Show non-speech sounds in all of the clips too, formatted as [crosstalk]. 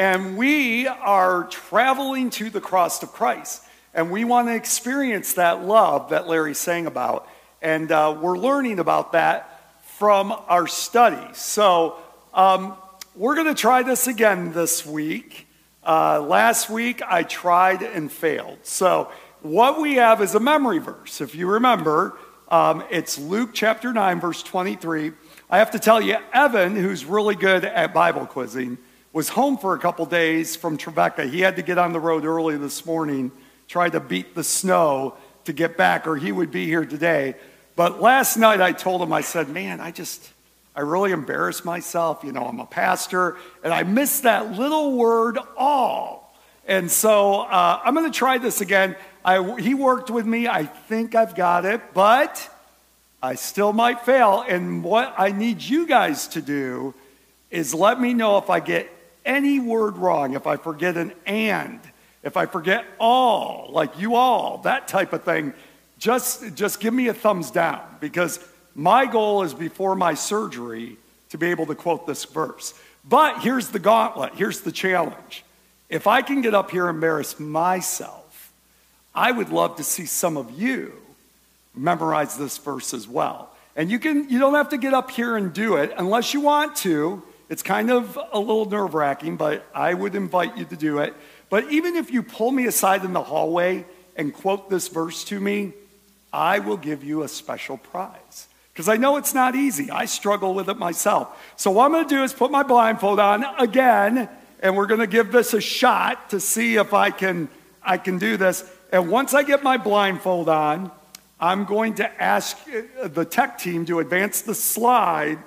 And we are traveling to the cross of Christ. And we want to experience that love that Larry sang about. And uh, we're learning about that from our study. So um, we're going to try this again this week. Uh, last week I tried and failed. So what we have is a memory verse. If you remember, um, it's Luke chapter 9, verse 23. I have to tell you, Evan, who's really good at Bible quizzing, was home for a couple days from Trevecca. He had to get on the road early this morning, try to beat the snow to get back, or he would be here today. But last night I told him, I said, man, I just, I really embarrassed myself. You know, I'm a pastor, and I missed that little word all. And so uh, I'm going to try this again. I, he worked with me. I think I've got it, but I still might fail. And what I need you guys to do is let me know if I get any word wrong, if I forget an and, if I forget all, like you all, that type of thing. Just, just give me a thumbs down because my goal is before my surgery to be able to quote this verse. But here's the gauntlet, here's the challenge. If I can get up here and embarrass myself, I would love to see some of you memorize this verse as well. And you can you don't have to get up here and do it unless you want to. It's kind of a little nerve-wracking, but I would invite you to do it. But even if you pull me aside in the hallway and quote this verse to me, I will give you a special prize. Because I know it's not easy. I struggle with it myself. So, what I'm going to do is put my blindfold on again, and we're going to give this a shot to see if I can, I can do this. And once I get my blindfold on, I'm going to ask uh, the tech team to advance the slide.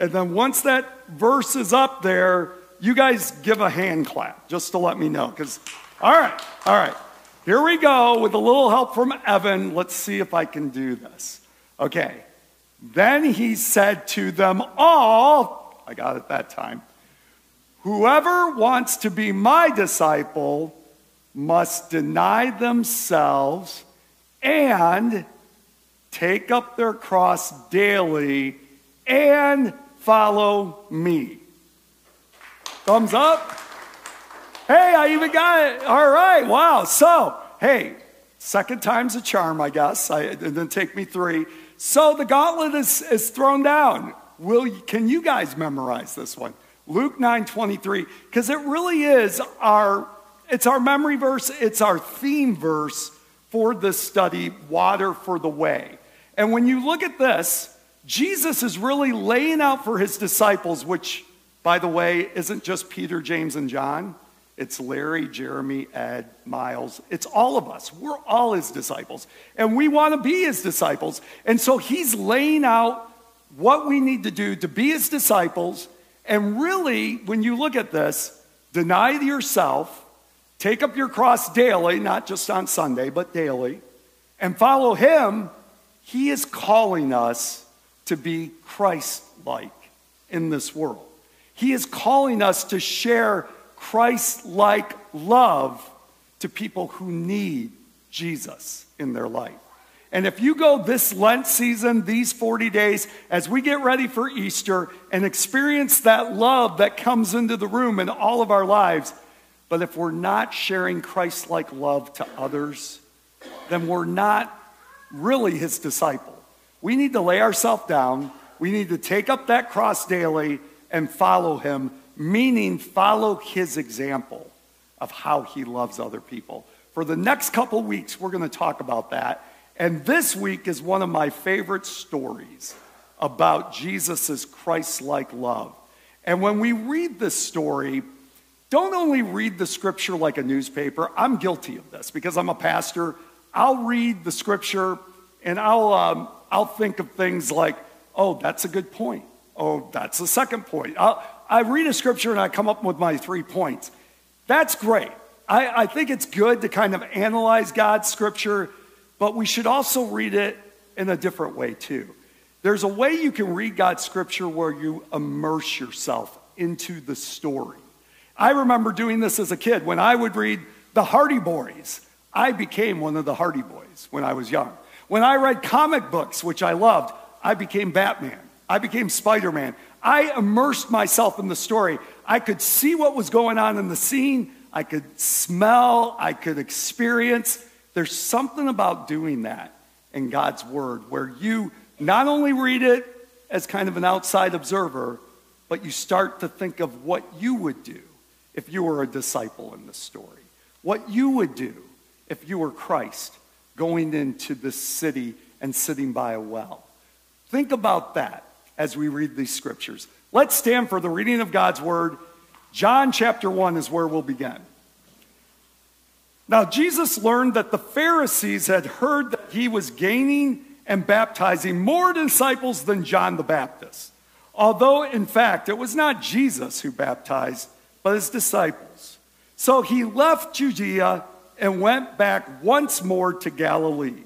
And then once that verse is up there, you guys give a hand clap just to let me know. Because, all right, all right. Here we go with a little help from Evan. Let's see if I can do this. Okay. Then he said to them all, I got it that time, whoever wants to be my disciple must deny themselves and take up their cross daily and follow me. Thumbs up. Hey, I even got it. All right. Wow. So, hey, second time's a charm, I guess. I, it didn't take me three. So the gauntlet is, is thrown down. Will, can you guys memorize this one? Luke 9 23, because it really is our it's our memory verse, it's our theme verse for this study, Water for the Way. And when you look at this, Jesus is really laying out for his disciples, which, by the way, isn't just Peter, James, and John. It's Larry, Jeremy, Ed, Miles. It's all of us. We're all his disciples. And we want to be his disciples. And so he's laying out what we need to do to be his disciples. And really, when you look at this, deny yourself, Take up your cross daily, not just on Sunday, but daily, and follow him. He is calling us to be Christ like in this world. He is calling us to share Christ like love to people who need Jesus in their life. And if you go this Lent season, these 40 days, as we get ready for Easter and experience that love that comes into the room in all of our lives, but if we're not sharing Christ like love to others, then we're not really his disciple. We need to lay ourselves down. We need to take up that cross daily and follow him, meaning follow his example of how he loves other people. For the next couple weeks, we're going to talk about that. And this week is one of my favorite stories about Jesus' Christ like love. And when we read this story, don't only read the scripture like a newspaper. I'm guilty of this because I'm a pastor. I'll read the scripture and I'll, um, I'll think of things like, oh, that's a good point. Oh, that's the second point. I'll, I read a scripture and I come up with my three points. That's great. I, I think it's good to kind of analyze God's scripture, but we should also read it in a different way too. There's a way you can read God's scripture where you immerse yourself into the story. I remember doing this as a kid. When I would read the Hardy Boys, I became one of the Hardy Boys when I was young. When I read comic books, which I loved, I became Batman. I became Spider Man. I immersed myself in the story. I could see what was going on in the scene, I could smell, I could experience. There's something about doing that in God's Word where you not only read it as kind of an outside observer, but you start to think of what you would do if you were a disciple in this story, what you would do if you were Christ going into the city and sitting by a well. Think about that as we read these scriptures. Let's stand for the reading of God's word. John chapter 1 is where we'll begin. Now, Jesus learned that the Pharisees had heard that he was gaining and baptizing more disciples than John the Baptist. Although, in fact, it was not Jesus who baptized, but his disciples. So he left Judea and went back once more to Galilee.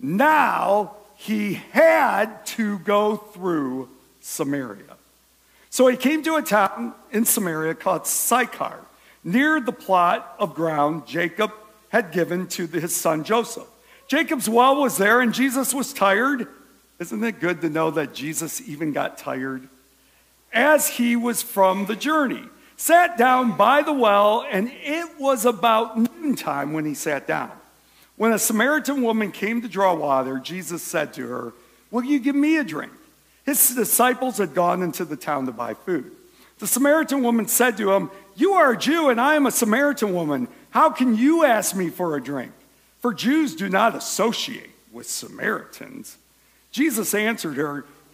Now he had to go through Samaria. So he came to a town in Samaria called Sychar, near the plot of ground Jacob had given to his son Joseph. Jacob's well was there, and Jesus was tired. Isn't it good to know that Jesus even got tired? As he was from the journey, sat down by the well, and it was about noontime when he sat down. When a Samaritan woman came to draw water, Jesus said to her, Will you give me a drink? His disciples had gone into the town to buy food. The Samaritan woman said to him, You are a Jew, and I am a Samaritan woman. How can you ask me for a drink? For Jews do not associate with Samaritans. Jesus answered her,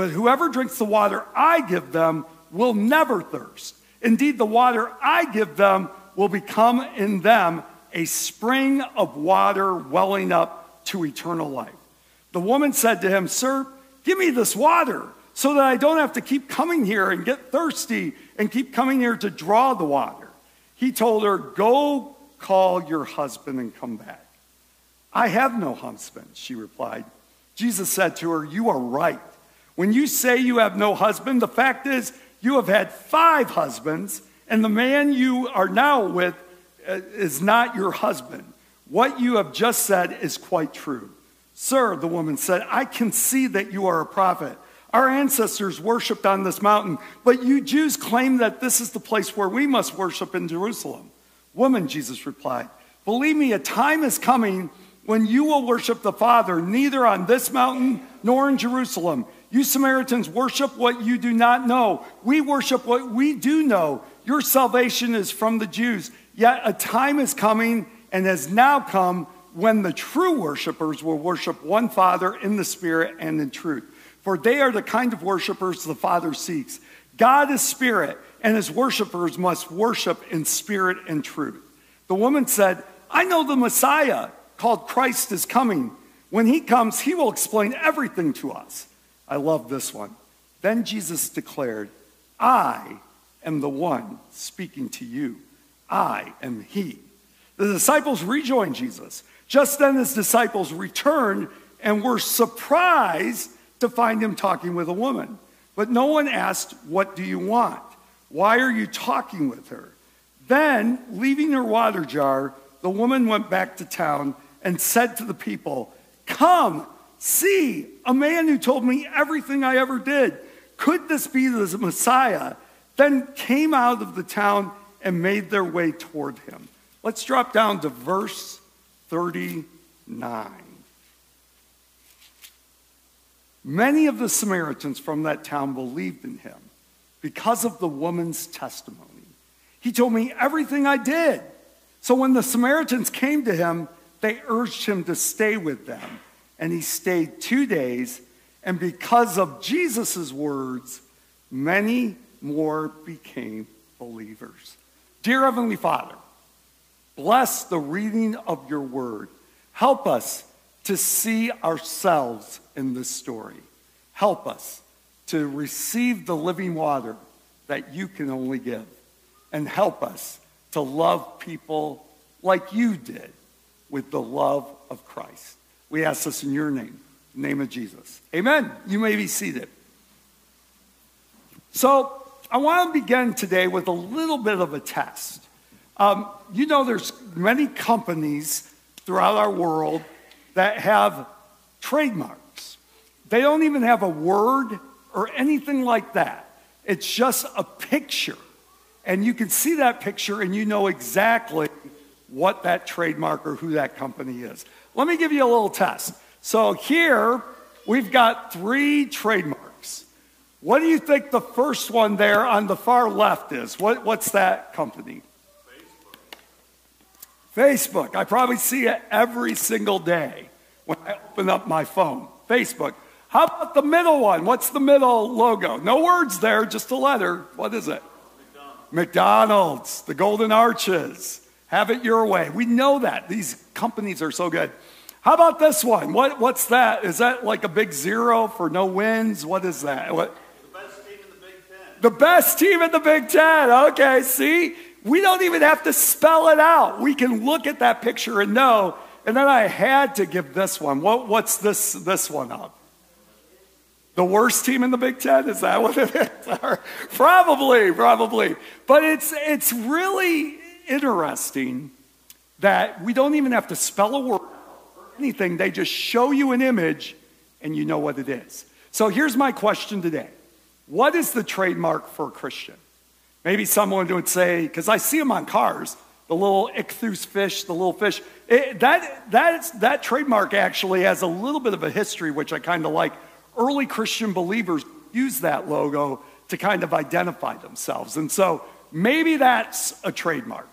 But whoever drinks the water I give them will never thirst. Indeed, the water I give them will become in them a spring of water welling up to eternal life. The woman said to him, Sir, give me this water so that I don't have to keep coming here and get thirsty and keep coming here to draw the water. He told her, Go call your husband and come back. I have no husband, she replied. Jesus said to her, You are right. When you say you have no husband, the fact is you have had five husbands, and the man you are now with uh, is not your husband. What you have just said is quite true. Sir, the woman said, I can see that you are a prophet. Our ancestors worshiped on this mountain, but you Jews claim that this is the place where we must worship in Jerusalem. Woman, Jesus replied, believe me, a time is coming when you will worship the Father neither on this mountain nor in Jerusalem. You Samaritans worship what you do not know. We worship what we do know. Your salvation is from the Jews. Yet a time is coming and has now come when the true worshipers will worship one Father in the Spirit and in truth. For they are the kind of worshipers the Father seeks. God is Spirit, and his worshipers must worship in spirit and truth. The woman said, I know the Messiah, called Christ, is coming. When he comes, he will explain everything to us. I love this one. Then Jesus declared, I am the one speaking to you. I am he. The disciples rejoined Jesus. Just then, his disciples returned and were surprised to find him talking with a woman. But no one asked, What do you want? Why are you talking with her? Then, leaving her water jar, the woman went back to town and said to the people, Come, see, a man who told me everything I ever did. Could this be the Messiah? Then came out of the town and made their way toward him. Let's drop down to verse 39. Many of the Samaritans from that town believed in him because of the woman's testimony. He told me everything I did. So when the Samaritans came to him, they urged him to stay with them. And he stayed two days. And because of Jesus' words, many more became believers. Dear Heavenly Father, bless the reading of your word. Help us to see ourselves in this story. Help us to receive the living water that you can only give and help us to love people like you did with the love of Christ. We ask this in your name, name of Jesus. Amen. You may be seated. So, I want to begin today with a little bit of a test. Um, you know, there's many companies throughout our world that have trademarks. They don't even have a word or anything like that. It's just a picture. And you can see that picture and you know exactly what that trademark or who that company is. Let me give you a little test. So here we've got three trademarks. What do you think the first one there on the far left is? What, what's that company? Facebook. Facebook. I probably see it every single day when I open up my phone. Facebook. How about the middle one? What's the middle logo? No words there, just a letter. What is it? McDonald's. McDonald's, the Golden Arches. Have it your way. We know that. These companies are so good. How about this one? What, what's that? Is that like a big zero for no wins? What is that? What? The best team in the Big Ten. The best team in the Big Ten. Okay, see? We don't even have to spell it out. We can look at that picture and know. And then I had to give this one. What, what's this, this one of? The worst team in the Big Ten? Is that what it is? [laughs] probably, probably. But it's, it's really interesting that we don't even have to spell a word or anything. They just show you an image and you know what it is. So here's my question today What is the trademark for a Christian? Maybe someone would say, because I see them on cars, the little ichthus fish, the little fish. It, that, that, that trademark actually has a little bit of a history, which I kind of like early Christian believers use that logo to kind of identify themselves. And so maybe that's a trademark.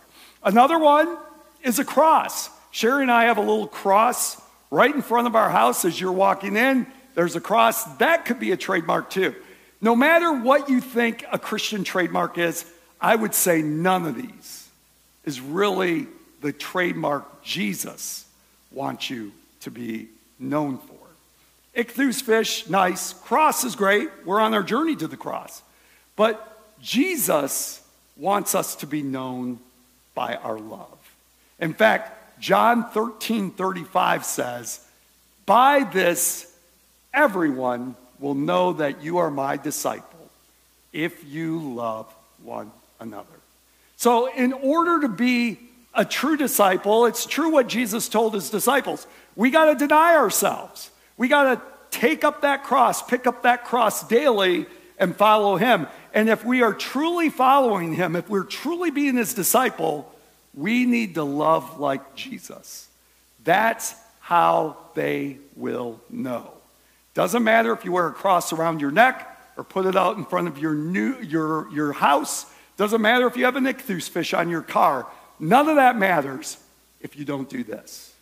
Another one is a cross. Sherry and I have a little cross right in front of our house as you're walking in. There's a cross. That could be a trademark too. No matter what you think a Christian trademark is, I would say none of these is really the trademark Jesus wants you to be known for. Ichthus fish, nice. Cross is great. We're on our journey to the cross. But Jesus wants us to be known by our love. In fact, John 13 35 says, By this everyone will know that you are my disciple if you love one another. So, in order to be a true disciple, it's true what Jesus told his disciples. We got to deny ourselves. We got to take up that cross, pick up that cross daily, and follow him. And if we are truly following him, if we're truly being his disciple, we need to love like Jesus. That's how they will know. Doesn't matter if you wear a cross around your neck or put it out in front of your, new, your, your house. Doesn't matter if you have an ichthus fish on your car. None of that matters if you don't do this.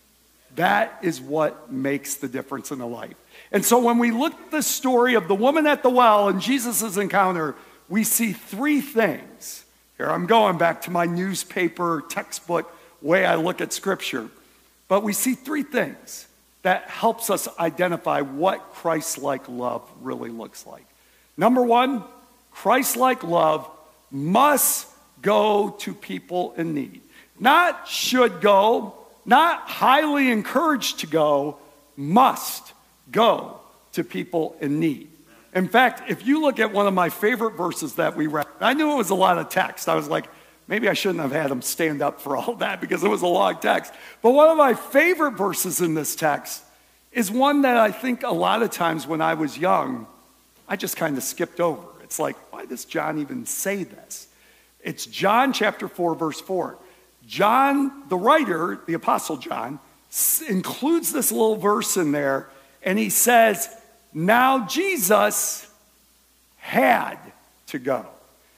That is what makes the difference in a life. And so when we look at the story of the woman at the well and Jesus' encounter, we see three things. Here I'm going back to my newspaper textbook way I look at scripture. But we see three things that helps us identify what Christ-like love really looks like. Number 1, Christ-like love must go to people in need. Not should go, not highly encouraged to go, must go to people in need. In fact, if you look at one of my favorite verses that we read, I knew it was a lot of text. I was like, maybe I shouldn't have had him stand up for all that because it was a long text. But one of my favorite verses in this text is one that I think a lot of times when I was young, I just kind of skipped over. It's like, why does John even say this? It's John chapter 4, verse 4. John, the writer, the Apostle John, includes this little verse in there and he says, Now Jesus had to go.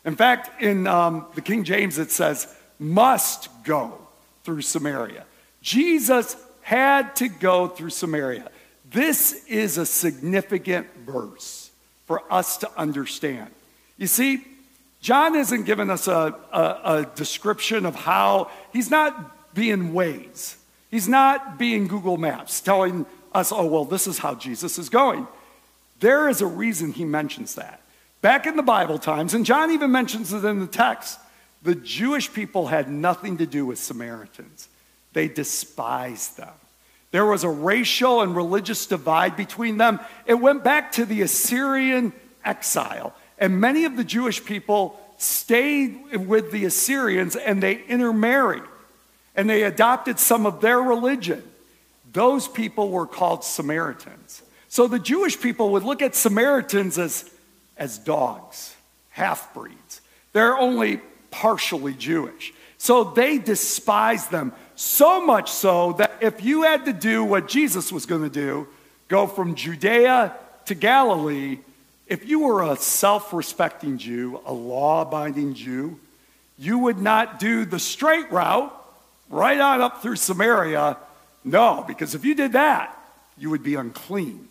In fact, in um, the King James, it says, must go through Samaria. Jesus had to go through Samaria. This is a significant verse for us to understand. You see, John isn't giving us a, a, a description of how, he's not being Waze. He's not being Google Maps, telling us, oh, well, this is how Jesus is going. There is a reason he mentions that. Back in the Bible times, and John even mentions it in the text, the Jewish people had nothing to do with Samaritans. They despised them. There was a racial and religious divide between them. It went back to the Assyrian exile. And many of the Jewish people stayed with the Assyrians and they intermarried and they adopted some of their religion. Those people were called Samaritans. So the Jewish people would look at Samaritans as, as dogs, half breeds. They're only partially Jewish. So they despised them so much so that if you had to do what Jesus was going to do, go from Judea to Galilee, if you were a self respecting Jew, a law abiding Jew, you would not do the straight route right on up through Samaria. No, because if you did that, you would be unclean.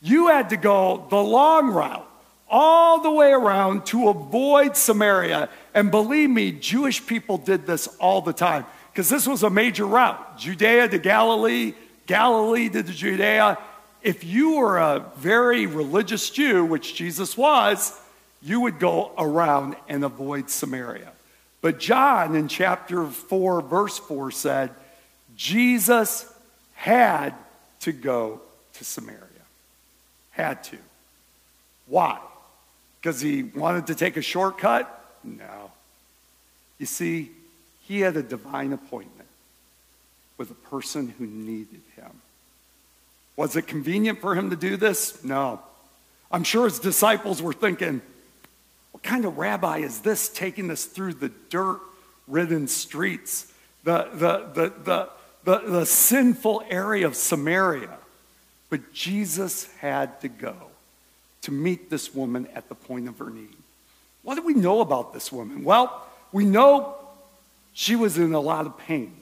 You had to go the long route, all the way around to avoid Samaria. And believe me, Jewish people did this all the time because this was a major route Judea to Galilee, Galilee to Judea. If you were a very religious Jew, which Jesus was, you would go around and avoid Samaria. But John in chapter 4, verse 4 said, Jesus had to go to Samaria. Had to. Why? Because he wanted to take a shortcut? No. You see, he had a divine appointment with a person who needed him. Was it convenient for him to do this? No. I'm sure his disciples were thinking, what kind of rabbi is this taking us through the dirt ridden streets, the, the, the, the, the, the sinful area of Samaria? But Jesus had to go to meet this woman at the point of her need. What do we know about this woman? Well, we know she was in a lot of pain,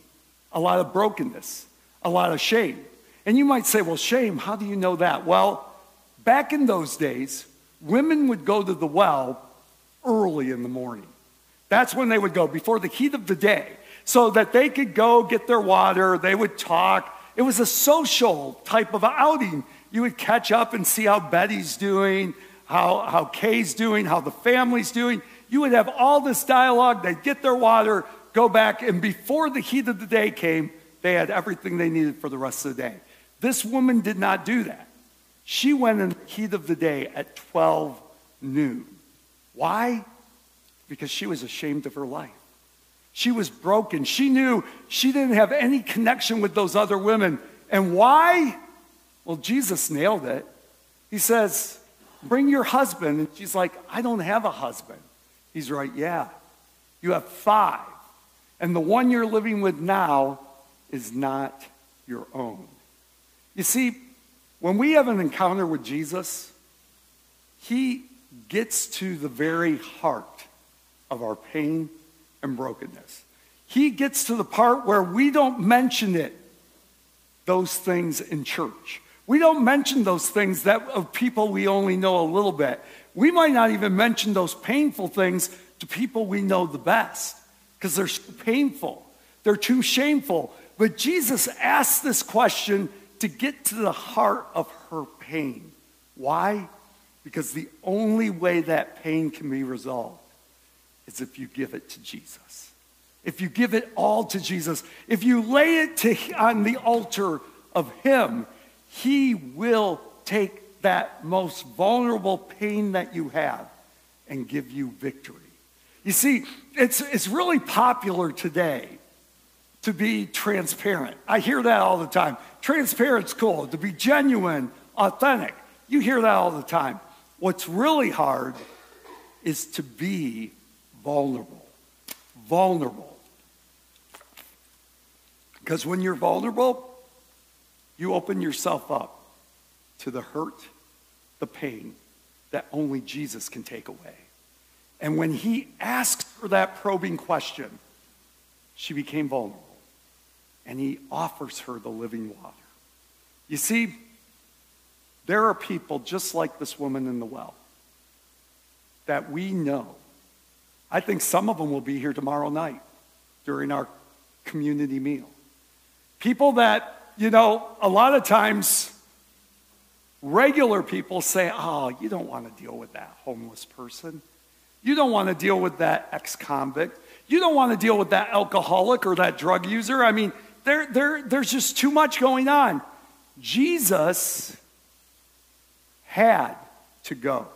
a lot of brokenness, a lot of shame. And you might say, well, shame, how do you know that? Well, back in those days, women would go to the well early in the morning. That's when they would go, before the heat of the day, so that they could go get their water, they would talk, it was a social type of outing. You would catch up and see how Betty's doing, how, how Kay's doing, how the family's doing. You would have all this dialogue. They'd get their water, go back, and before the heat of the day came, they had everything they needed for the rest of the day. This woman did not do that. She went in the heat of the day at 12 noon. Why? Because she was ashamed of her life. She was broken. She knew she didn't have any connection with those other women. And why? Well, Jesus nailed it. He says, Bring your husband. And she's like, I don't have a husband. He's right, Yeah. You have five. And the one you're living with now is not your own. You see, when we have an encounter with Jesus, he gets to the very heart of our pain and brokenness. He gets to the part where we don't mention it, those things in church. We don't mention those things that of people we only know a little bit. We might not even mention those painful things to people we know the best because they're painful. They're too shameful. But Jesus asked this question to get to the heart of her pain. Why? Because the only way that pain can be resolved is if you give it to Jesus. If you give it all to Jesus, if you lay it to, on the altar of Him, He will take that most vulnerable pain that you have and give you victory. You see, it's, it's really popular today to be transparent. I hear that all the time. Transparent's cool, to be genuine, authentic. You hear that all the time. What's really hard is to be vulnerable. Vulnerable. Because when you're vulnerable, you open yourself up to the hurt, the pain that only Jesus can take away. And when he asked her that probing question, she became vulnerable. And he offers her the living water. You see, there are people just like this woman in the well that we know I think some of them will be here tomorrow night during our community meal. People that, you know, a lot of times regular people say, oh, you don't want to deal with that homeless person. You don't want to deal with that ex convict. You don't want to deal with that alcoholic or that drug user. I mean, there, there, there's just too much going on. Jesus had to go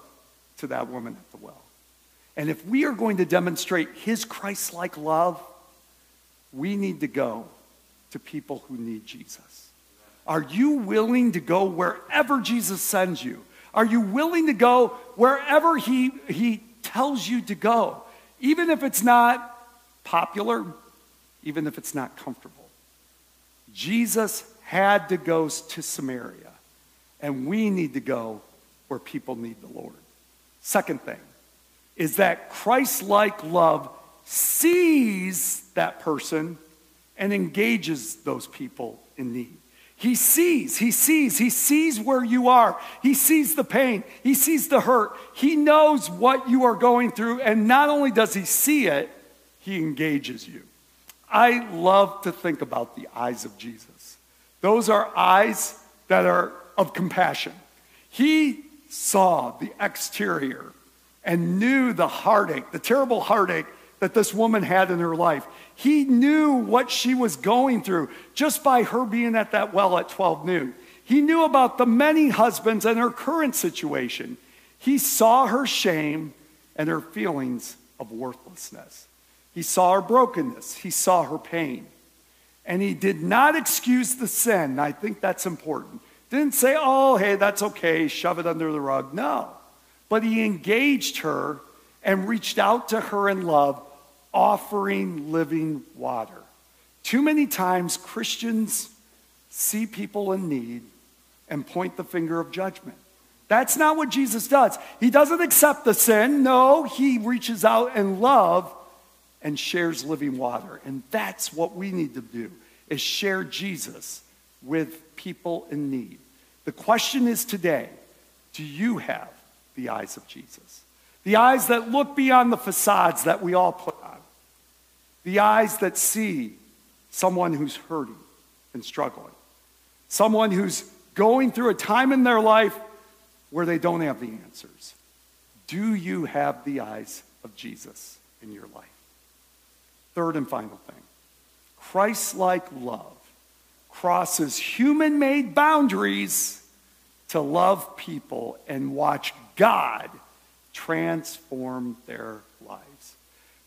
to that woman at the well. And if we are going to demonstrate his Christ like love, we need to go to people who need Jesus. Are you willing to go wherever Jesus sends you? Are you willing to go wherever he, he tells you to go? Even if it's not popular, even if it's not comfortable. Jesus had to go to Samaria, and we need to go where people need the Lord. Second thing is that Christ like love sees that person and engages those people in need. He sees, he sees, he sees where you are. He sees the pain, he sees the hurt. He knows what you are going through, and not only does he see it, he engages you. I love to think about the eyes of Jesus. Those are eyes that are of compassion. He saw the exterior and knew the heartache, the terrible heartache that this woman had in her life. He knew what she was going through just by her being at that well at 12 noon. He knew about the many husbands and her current situation. He saw her shame and her feelings of worthlessness. He saw her brokenness. He saw her pain. And he did not excuse the sin. I think that's important. Didn't say, oh, hey, that's okay, shove it under the rug. No. But he engaged her and reached out to her in love, offering living water. Too many times Christians see people in need and point the finger of judgment. That's not what Jesus does. He doesn't accept the sin. No, he reaches out in love and shares living water. And that's what we need to do is share Jesus with people in need. The question is today, do you have the eyes of Jesus? The eyes that look beyond the facades that we all put on. The eyes that see someone who's hurting and struggling. Someone who's going through a time in their life where they don't have the answers. Do you have the eyes of Jesus in your life? Third and final thing Christ like love crosses human made boundaries to love people and watch God transform their lives.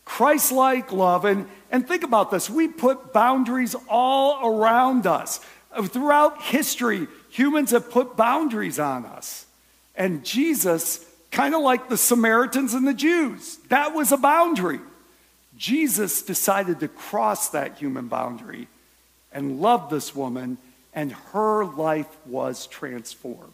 Christ like love, and, and think about this we put boundaries all around us. Throughout history, humans have put boundaries on us. And Jesus, kind of like the Samaritans and the Jews, that was a boundary. Jesus decided to cross that human boundary and love this woman, and her life was transformed.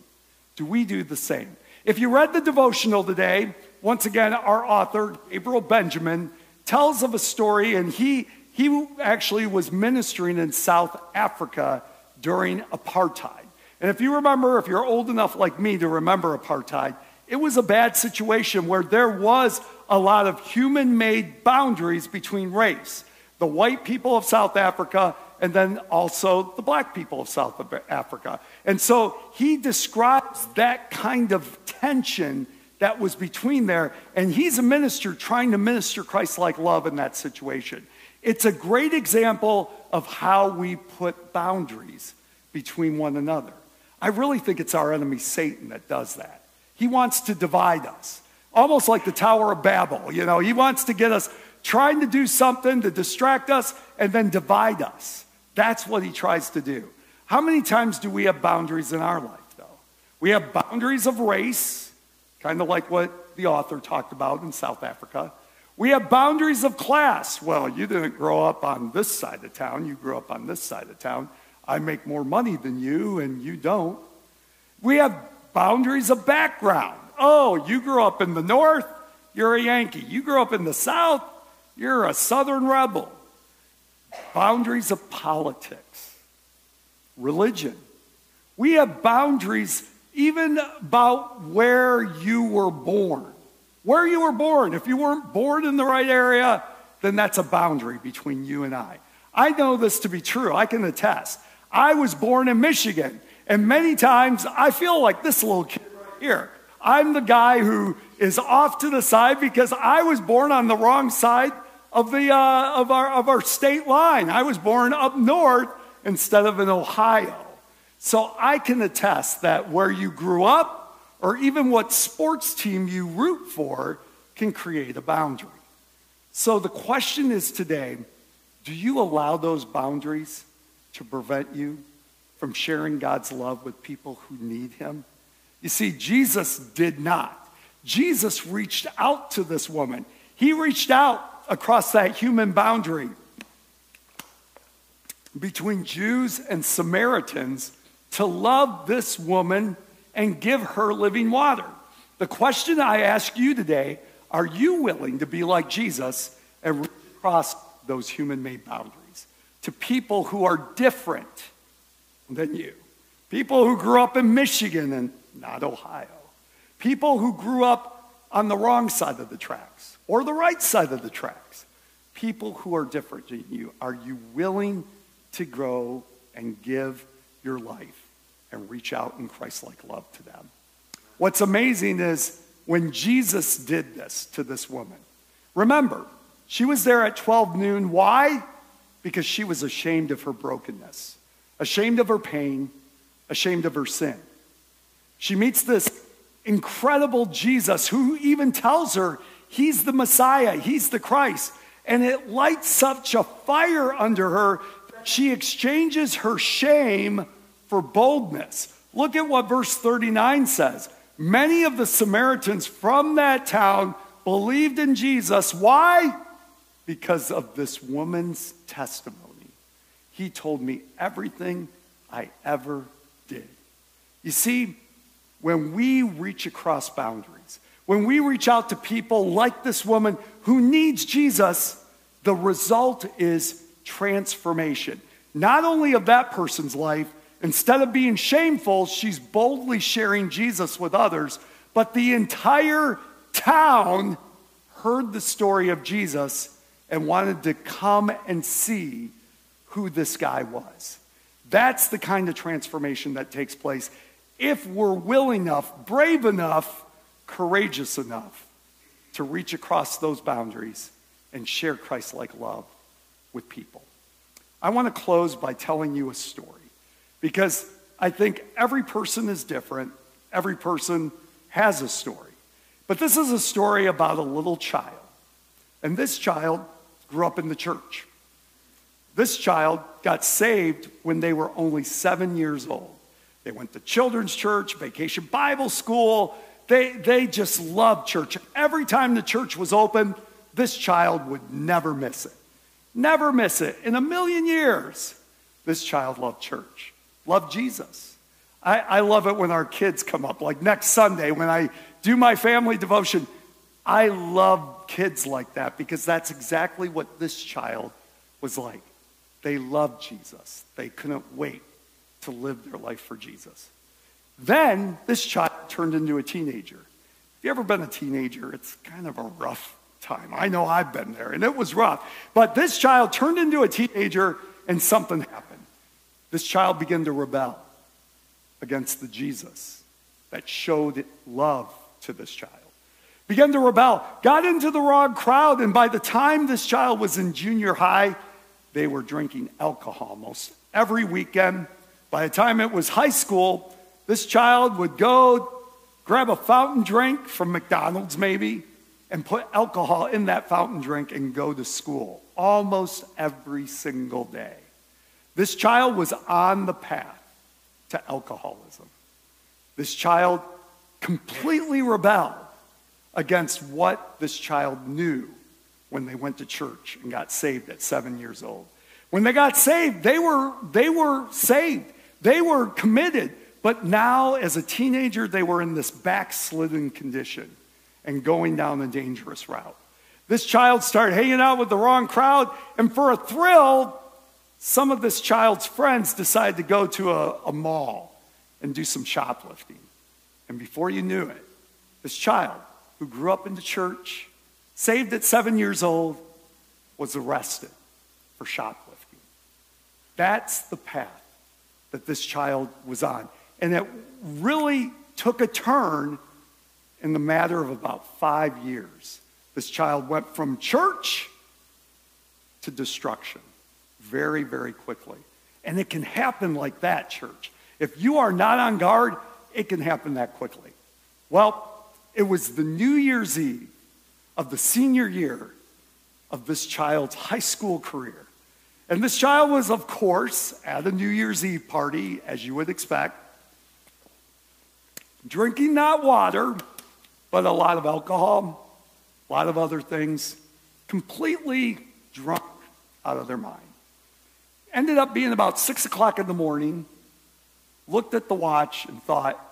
Do we do the same? If you read the devotional today, once again, our author, Gabriel Benjamin, tells of a story, and he, he actually was ministering in South Africa during apartheid. And if you remember, if you're old enough like me to remember apartheid, it was a bad situation where there was a lot of human made boundaries between race. The white people of South Africa and then also the black people of South Africa. And so he describes that kind of tension that was between there. And he's a minister trying to minister Christ like love in that situation. It's a great example of how we put boundaries between one another. I really think it's our enemy Satan that does that. He wants to divide us almost like the Tower of Babel. You know, he wants to get us trying to do something to distract us and then divide us. That's what he tries to do. How many times do we have boundaries in our life, though? We have boundaries of race, kind of like what the author talked about in South Africa. We have boundaries of class. Well, you didn't grow up on this side of town, you grew up on this side of town. I make more money than you, and you don't. We have boundaries of background. Oh, you grew up in the North, you're a Yankee. You grew up in the South, you're a Southern rebel. Boundaries of politics, religion. We have boundaries even about where you were born. Where you were born. If you weren't born in the right area, then that's a boundary between you and I. I know this to be true. I can attest. I was born in Michigan. And many times I feel like this little kid right here. I'm the guy who is off to the side because I was born on the wrong side of, the, uh, of, our, of our state line. I was born up north instead of in Ohio. So I can attest that where you grew up or even what sports team you root for can create a boundary. So the question is today do you allow those boundaries to prevent you from sharing God's love with people who need Him? You see, Jesus did not. Jesus reached out to this woman. He reached out across that human boundary between Jews and Samaritans to love this woman and give her living water. The question I ask you today are you willing to be like Jesus and cross those human made boundaries to people who are different than you? People who grew up in Michigan and not Ohio. People who grew up on the wrong side of the tracks or the right side of the tracks. People who are different than you. Are you willing to grow and give your life and reach out in Christ like love to them? What's amazing is when Jesus did this to this woman, remember, she was there at 12 noon. Why? Because she was ashamed of her brokenness, ashamed of her pain, ashamed of her sin. She meets this incredible Jesus who even tells her he's the Messiah, he's the Christ. And it lights such a fire under her she exchanges her shame for boldness. Look at what verse 39 says. Many of the Samaritans from that town believed in Jesus. Why? Because of this woman's testimony. He told me everything I ever did. You see, when we reach across boundaries, when we reach out to people like this woman who needs Jesus, the result is transformation. Not only of that person's life, instead of being shameful, she's boldly sharing Jesus with others, but the entire town heard the story of Jesus and wanted to come and see who this guy was. That's the kind of transformation that takes place if we're willing enough, brave enough, courageous enough to reach across those boundaries and share Christ like love with people. I want to close by telling you a story because I think every person is different, every person has a story. But this is a story about a little child. And this child grew up in the church. This child got saved when they were only seven years old. They went to children's church, vacation Bible school. They, they just loved church. Every time the church was open, this child would never miss it. Never miss it. In a million years, this child loved church, loved Jesus. I, I love it when our kids come up. Like next Sunday, when I do my family devotion, I love kids like that because that's exactly what this child was like. They loved Jesus, they couldn't wait to live their life for Jesus. Then this child turned into a teenager. Have you ever been a teenager? It's kind of a rough time. I know I've been there, and it was rough. But this child turned into a teenager, and something happened. This child began to rebel against the Jesus that showed love to this child. Began to rebel, got into the wrong crowd, and by the time this child was in junior high, they were drinking alcohol almost every weekend by the time it was high school, this child would go grab a fountain drink from McDonald's, maybe, and put alcohol in that fountain drink and go to school almost every single day. This child was on the path to alcoholism. This child completely rebelled against what this child knew when they went to church and got saved at seven years old. When they got saved, they were, they were saved. They were committed, but now as a teenager, they were in this backslidden condition and going down a dangerous route. This child started hanging out with the wrong crowd, and for a thrill, some of this child's friends decided to go to a, a mall and do some shoplifting. And before you knew it, this child who grew up in the church, saved at seven years old, was arrested for shoplifting. That's the path that this child was on. And it really took a turn in the matter of about five years. This child went from church to destruction very, very quickly. And it can happen like that, church. If you are not on guard, it can happen that quickly. Well, it was the New Year's Eve of the senior year of this child's high school career. And this child was, of course, at a New Year's Eve party, as you would expect, drinking not water, but a lot of alcohol, a lot of other things, completely drunk out of their mind. Ended up being about six o'clock in the morning, looked at the watch and thought,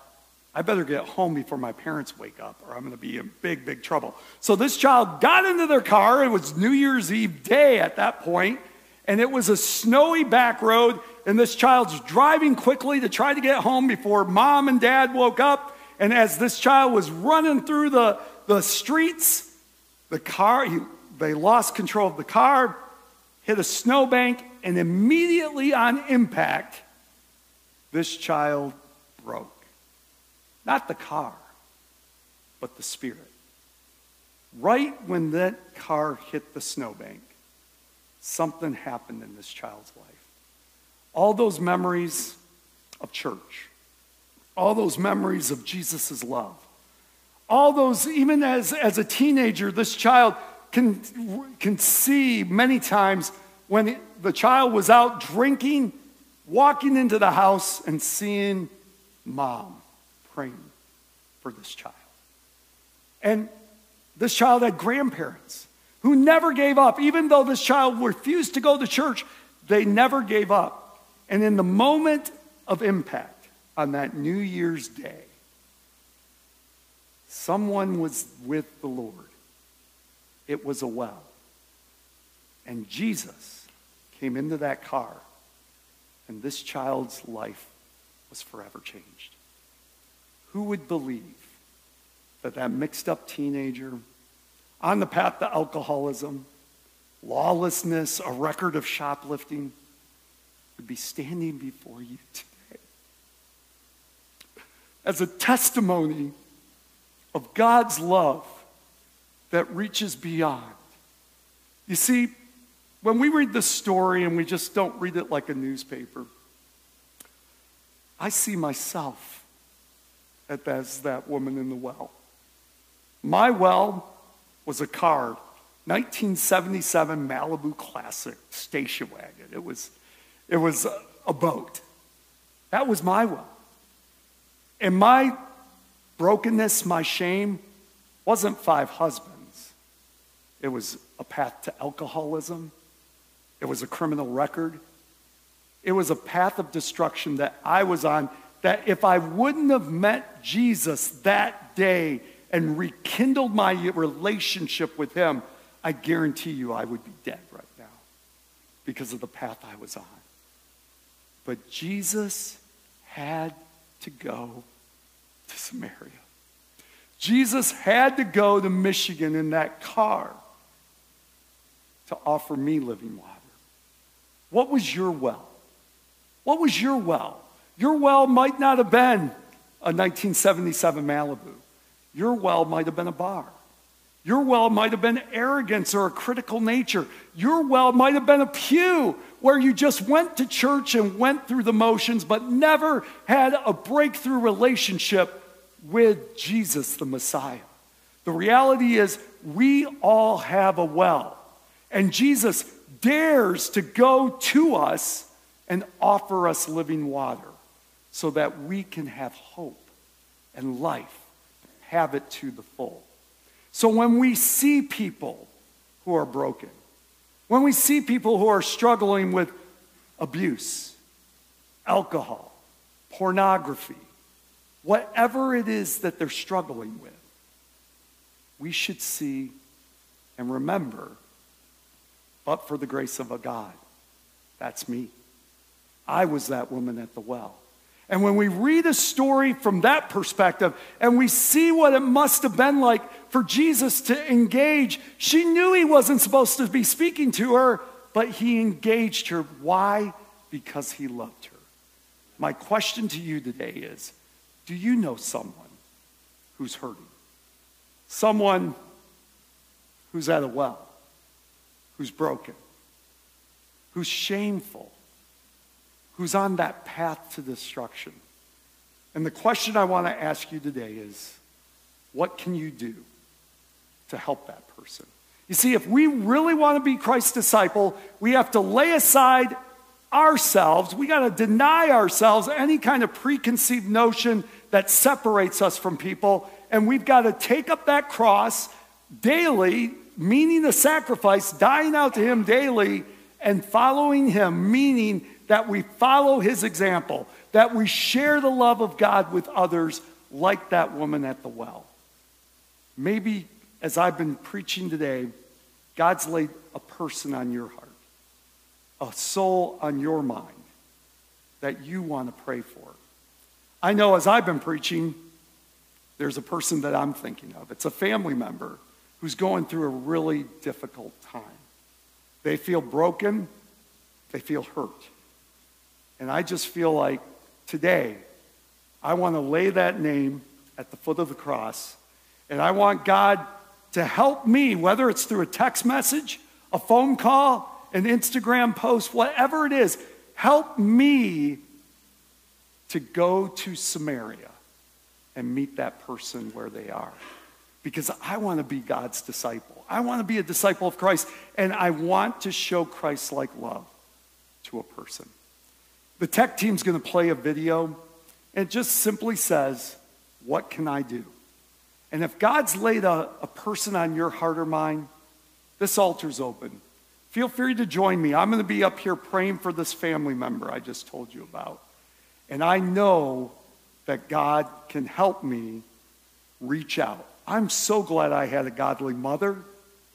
I better get home before my parents wake up or I'm going to be in big, big trouble. So this child got into their car. It was New Year's Eve day at that point, and it was a snowy back road. And this child's driving quickly to try to get home before mom and dad woke up. And as this child was running through the, the streets, the car, he, they lost control of the car, hit a snowbank, and immediately on impact, this child broke. Not the car, but the spirit. Right when that car hit the snowbank, something happened in this child's life. All those memories of church, all those memories of Jesus' love, all those, even as, as a teenager, this child can, can see many times when the child was out drinking, walking into the house and seeing mom praying for this child. And this child had grandparents who never gave up. Even though this child refused to go to church, they never gave up. And in the moment of impact on that New Year's Day, someone was with the Lord. It was a well. And Jesus came into that car, and this child's life was forever changed. Who would believe that that mixed up teenager on the path to alcoholism, lawlessness, a record of shoplifting would be standing before you today as a testimony of God's love that reaches beyond. You see, when we read the story and we just don't read it like a newspaper, I see myself as that woman in the well. My well was a car, 1977 Malibu Classic station wagon. It was, it was a boat. That was my well. And my brokenness, my shame, wasn't five husbands. It was a path to alcoholism. It was a criminal record. It was a path of destruction that I was on that if I wouldn't have met Jesus that day and rekindled my relationship with him, I guarantee you I would be dead right now because of the path I was on. But Jesus had to go to Samaria. Jesus had to go to Michigan in that car to offer me living water. What was your well? What was your well? Your well might not have been a 1977 Malibu. Your well might have been a bar. Your well might have been arrogance or a critical nature. Your well might have been a pew where you just went to church and went through the motions, but never had a breakthrough relationship with Jesus, the Messiah. The reality is, we all have a well. And Jesus dares to go to us and offer us living water so that we can have hope and life, have it to the full. So when we see people who are broken, when we see people who are struggling with abuse, alcohol, pornography, whatever it is that they're struggling with, we should see and remember but for the grace of a God. That's me. I was that woman at the well. And when we read a story from that perspective and we see what it must have been like for Jesus to engage, she knew he wasn't supposed to be speaking to her, but he engaged her. Why? Because he loved her. My question to you today is Do you know someone who's hurting? Someone who's at a well, who's broken, who's shameful, who's on that path to destruction. And the question I want to ask you today is what can you do to help that person? You see, if we really want to be Christ's disciple, we have to lay aside ourselves. We got to deny ourselves any kind of preconceived notion that separates us from people. And we've got to take up that cross daily, meaning the sacrifice, dying out to Him daily, and following Him, meaning that we follow His example, that we share the love of God with others, like that woman at the well. Maybe as I've been preaching today, God's laid a person on your heart, a soul on your mind that you want to pray for. I know as I've been preaching, there's a person that I'm thinking of. It's a family member who's going through a really difficult time. They feel broken, they feel hurt. And I just feel like today, I want to lay that name at the foot of the cross, and I want God to help me, whether it's through a text message, a phone call, an Instagram post, whatever it is, help me to go to Samaria and meet that person where they are. Because I want to be God's disciple. I want to be a disciple of Christ, and I want to show Christ like love to a person. The tech team's going to play a video, and it just simply says, What can I do? And if God's laid a, a person on your heart or mind, this altar's open. Feel free to join me. I'm going to be up here praying for this family member I just told you about. And I know that God can help me reach out. I'm so glad I had a godly mother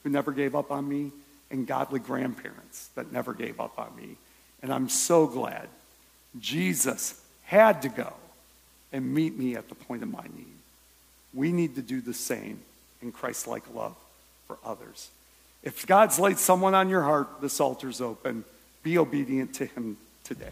who never gave up on me and godly grandparents that never gave up on me. And I'm so glad Jesus had to go and meet me at the point of my need. We need to do the same in Christ like love for others. If God's laid someone on your heart, this altar's open. Be obedient to Him today.